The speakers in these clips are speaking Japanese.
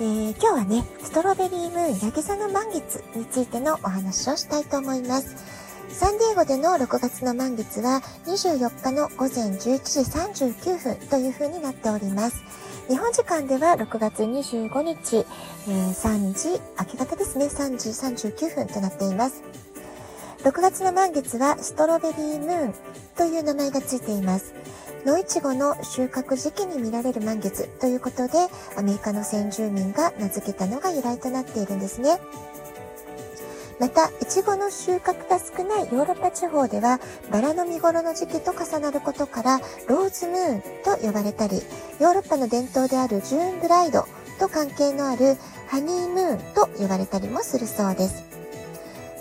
えー、今日はね、ストロベリームーン、ヤギ座の満月についてのお話をしたいと思います。サンディエゴでの6月の満月は24日の午前11時39分という風になっております。日本時間では6月25日、えー、3時、明け方ですね、3時39分となっています。6月の満月はストロベリームーンという名前がついています。野いちごの収穫時期に見られる満月ということで、アメリカの先住民が名付けたのが由来となっているんですね。また、いちごの収穫が少ないヨーロッパ地方では、バラの見頃の時期と重なることから、ローズムーンと呼ばれたり、ヨーロッパの伝統であるジューンブライドと関係のあるハニームーンと呼ばれたりもするそうです。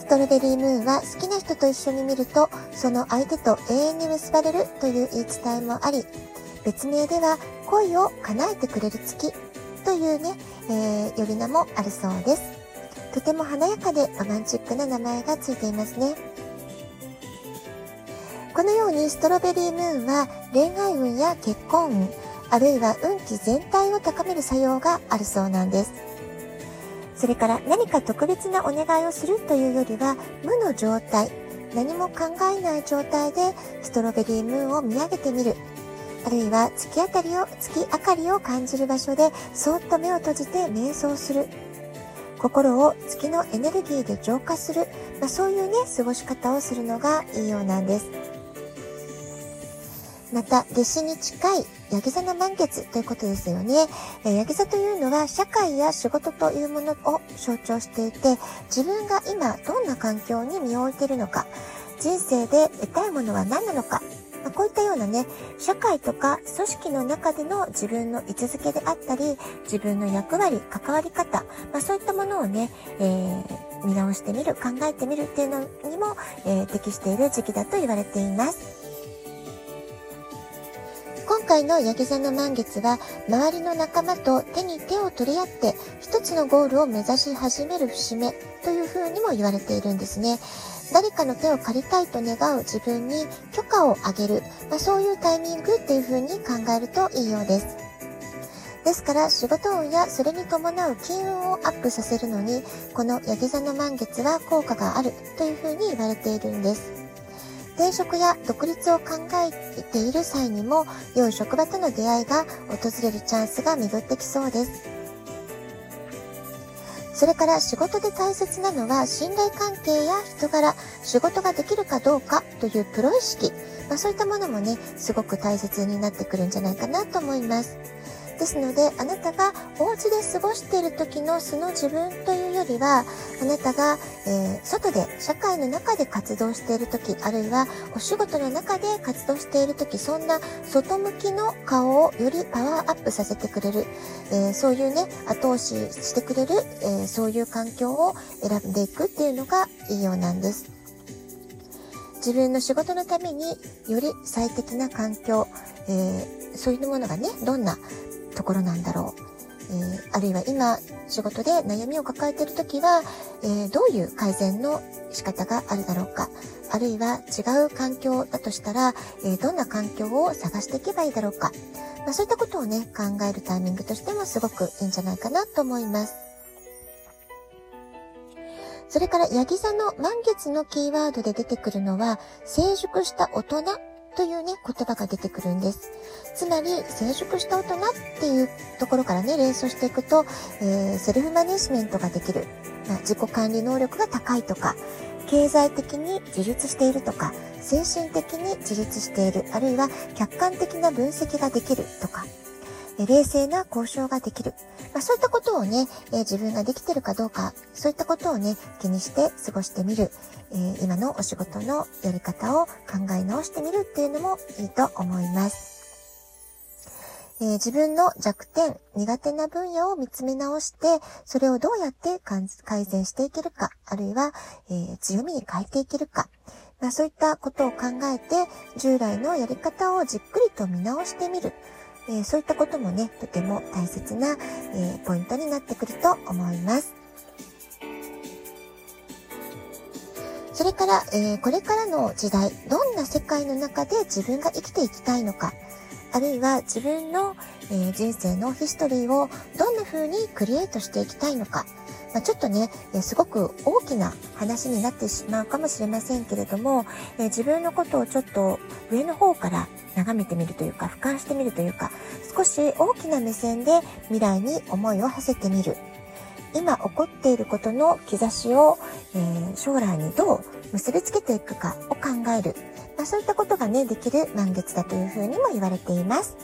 ストロベリームーンは好きな人と一緒に見ると、その相手と永遠に結ばれるという言い伝えもあり、別名では恋を叶えてくれる月というね、えー、呼び名もあるそうです。とても華やかでロマンチックな名前がついていますね。このようにストロベリームーンは恋愛運や結婚運、あるいは運気全体を高める作用があるそうなんです。それから何か特別なお願いをするというよりは無の状態、何も考えない状態でストロベリームーンを見上げてみる。あるいは月明かりを、月明かりを感じる場所でそっと目を閉じて瞑想する。心を月のエネルギーで浄化する。まあ、そういうね、過ごし方をするのがいいようなんです。また、夏至に近いヤギ座の満月ということですよね。えヤギ座というのは社会や仕事というものを象徴していて、自分が今どんな環境に身を置いているのか、人生で得たいものは何なのか、まこういったようなね、社会とか組織の中での自分の位置づけであったり、自分の役割、関わり方、まあ、そういったものをね、えー、見直してみる、考えてみるっていうのにも、えー、適している時期だと言われています。回のヤギ座の満月は、周りの仲間と手に手を取り合って、一つのゴールを目指し始める節目という風にも言われているんですね。誰かの手を借りたいと願う自分に許可をあげる、まあ、そういうタイミングっていう風に考えるといいようです。ですから仕事運やそれに伴う金運をアップさせるのに、このヤギ座の満月は効果があるという風に言われているんです。転職や独立を考えている際にも、良い職場との出会いが訪れるチャンスが巡ってきそうです。それから仕事で大切なのは信頼関係や人柄、仕事ができるかどうかというプロ意識、まあ、そういったものもね、すごく大切になってくるんじゃないかなと思います。ですので、あなたがお家で過ごしている時の素の自分というよりは、あなたが、えー、外で、社会の中で活動している時、あるいはお仕事の中で活動している時、そんな外向きの顔をよりパワーアップさせてくれる、えー、そういうね、後押ししてくれる、えー、そういう環境を選んでいくっていうのがいいようなんです。自分の仕事のためにより最適な環境、えー、そういうものがね、どんなところなんだろう。えー、あるいは今仕事で悩みを抱えている時は、えー、どういう改善の仕方があるだろうか。あるいは違う環境だとしたら、えー、どんな環境を探していけばいいだろうか。まあ、そういったことをね、考えるタイミングとしてもすごくいいんじゃないかなと思います。それから、ヤギ座の満月のキーワードで出てくるのは、成熟した大人というね、言葉が出てくるんです。つまり、成熟した大人っていうところからね、連想していくと、えー、セルフマネジメントができる、まあ、自己管理能力が高いとか、経済的に自立しているとか、精神的に自立している、あるいは客観的な分析ができるとか、冷静な交渉ができる。まあ、そういったことをね、え、自分ができてるかどうか、そういったことをね、気にして過ごしてみる。え、今のお仕事のやり方を考え直してみるっていうのもいいと思います。えー、自分の弱点、苦手な分野を見つめ直して、それをどうやって改善していけるか、あるいは、えー、強みに変えていけるか、まあ、そういったことを考えて、従来のやり方をじっくりと見直してみる。え、そういったこともね、とても大切な、えポイントになってくると思います。それから、え、これからの時代、どんな世界の中で自分が生きていきたいのか、あるいは自分の、え、人生のヒストリーをどんな風にクリエイトしていきたいのか、まあ、ちょっとね、え、すごく大きな話になってしまうかもしれませんけれども、え、自分のことをちょっと上の方から眺めてみるというか、俯瞰してみるというか、少し大きな目線で未来に思いを馳せてみる。今起こっていることの兆しを、えー、将来にどう結びつけていくかを考える。まあ、そういったことがね、できる満月だというふうにも言われています。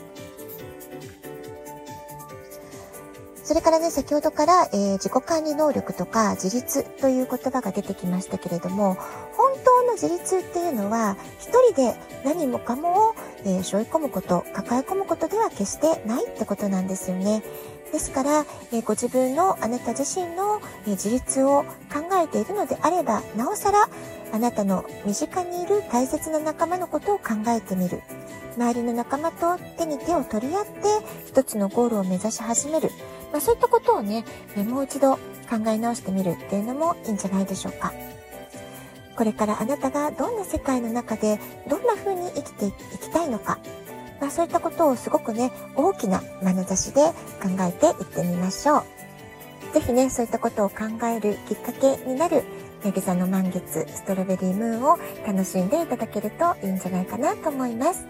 それからね、先ほどから、えー、自己管理能力とか自立という言葉が出てきましたけれども、本当の自立っていうのは、一人で何もかもを、えー、背負い込むこと、抱え込むことでは決してないってことなんですよね。ですから、えー、ご自分のあなた自身の、えー、自立を考えているのであれば、なおさらあなたの身近にいる大切な仲間のことを考えてみる。周りの仲間と手に手を取り合って一つのゴールを目指し始める。まあ、そういったことをね、えもう一度考え直してみるっていうのもいいんじゃないでしょうか。これからあなたがどんな世界の中でどんな風に生きていいのか、まあ、そういったことをすごくね、大きな眼差しで考えていってみましょう。ぜひね、そういったことを考えるきっかけになる、ヤギ座の満月、ストロベリームーンを楽しんでいただけるといいんじゃないかなと思います。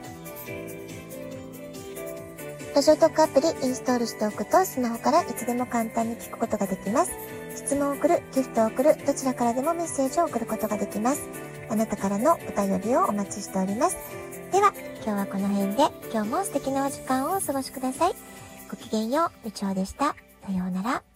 ラジオトークアプリインストールしておくとスマホからいつでも簡単に聞くことができます。質問を送る、ギフトを送る、どちらからでもメッセージを送ることができます。あなたからのお便りをお待ちしております。では、今日はこの辺で、今日も素敵なお時間をお過ごしください。ごきげんよう、みちおでした。さようなら。